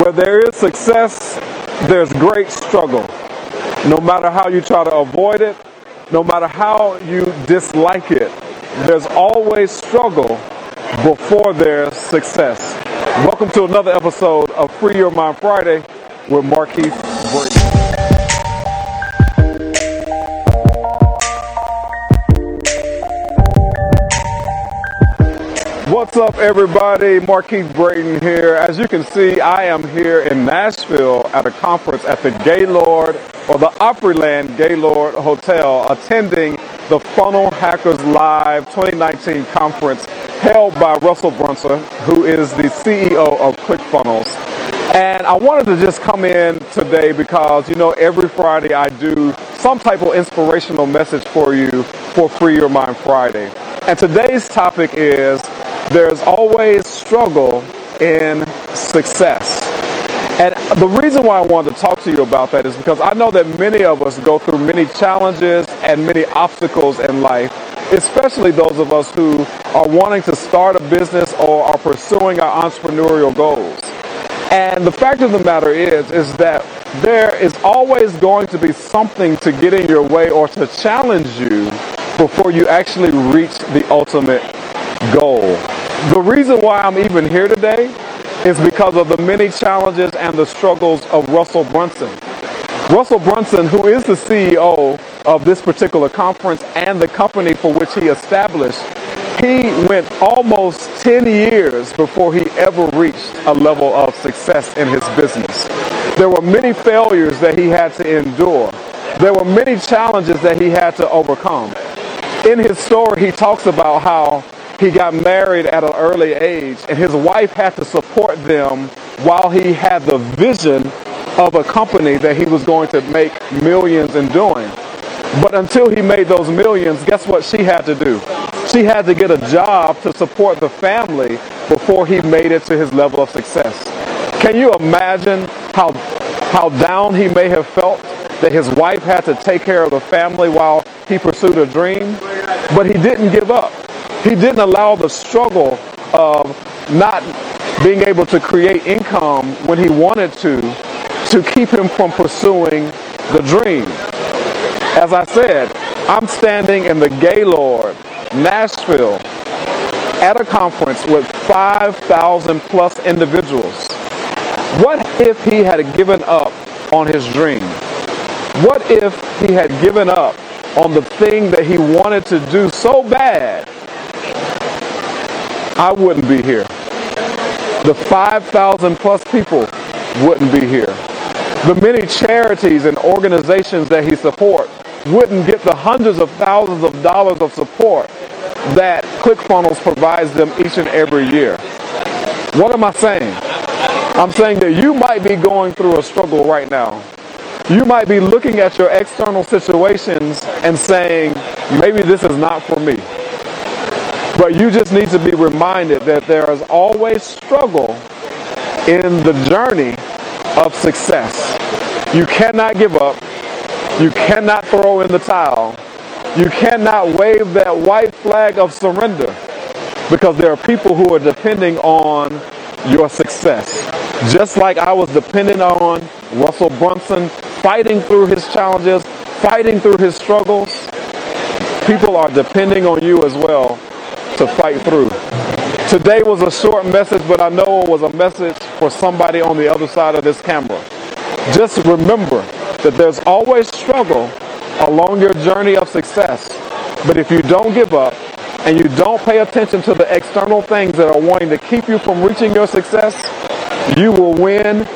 Where there is success, there's great struggle. No matter how you try to avoid it, no matter how you dislike it, there's always struggle before there's success. Welcome to another episode of Free Your Mind Friday with Markeith What's up, everybody? Markeith Brayton here. As you can see, I am here in Nashville at a conference at the Gaylord or the Opryland Gaylord Hotel, attending the Funnel Hackers Live 2019 conference held by Russell Brunson, who is the CEO of ClickFunnels. And I wanted to just come in today because, you know, every Friday I do some type of inspirational message for you for Free Your Mind Friday. And today's topic is there's always struggle in success. And the reason why I wanted to talk to you about that is because I know that many of us go through many challenges and many obstacles in life, especially those of us who are wanting to start a business or are pursuing our entrepreneurial goals. And the fact of the matter is, is that there is always going to be something to get in your way or to challenge you before you actually reach the ultimate goal. The reason why I'm even here today is because of the many challenges and the struggles of Russell Brunson. Russell Brunson, who is the CEO of this particular conference and the company for which he established, he went almost 10 years before he ever reached a level of success in his business. There were many failures that he had to endure. There were many challenges that he had to overcome. In his story, he talks about how he got married at an early age, and his wife had to support them while he had the vision of a company that he was going to make millions in doing. But until he made those millions, guess what she had to do? She had to get a job to support the family before he made it to his level of success. Can you imagine how how down he may have felt that his wife had to take care of the family while he pursued a dream? But he didn't give up. He didn't allow the struggle of not being able to create income when he wanted to to keep him from pursuing the dream. As I said, I'm standing in the Gaylord, Nashville, at a conference with 5,000 plus individuals. What if he had given up on his dream? What if he had given up on the thing that he wanted to do so bad I wouldn't be here. The 5,000 plus people wouldn't be here. The many charities and organizations that he supports wouldn't get the hundreds of thousands of dollars of support that ClickFunnels provides them each and every year. What am I saying? I'm saying that you might be going through a struggle right now. You might be looking at your external situations and saying, maybe this is not for me. But you just need to be reminded that there is always struggle in the journey of success. You cannot give up. You cannot throw in the towel. You cannot wave that white flag of surrender because there are people who are depending on your success. Just like I was dependent on Russell Brunson, fighting through his challenges, fighting through his struggles, people are depending on you as well to fight through. Today was a short message, but I know it was a message for somebody on the other side of this camera. Just remember that there's always struggle along your journey of success. But if you don't give up and you don't pay attention to the external things that are wanting to keep you from reaching your success, you will win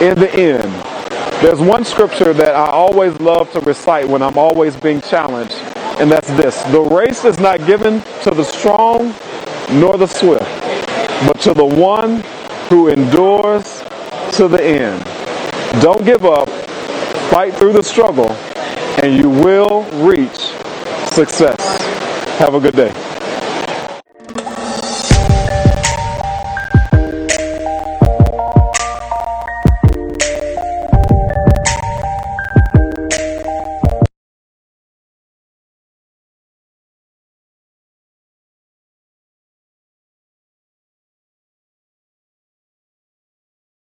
in the end. There's one scripture that I always love to recite when I'm always being challenged, and that's this The race is not given to the strong nor the swift, but to the one who endures to the end. Don't give up, fight through the struggle, and you will reach success. Have a good day.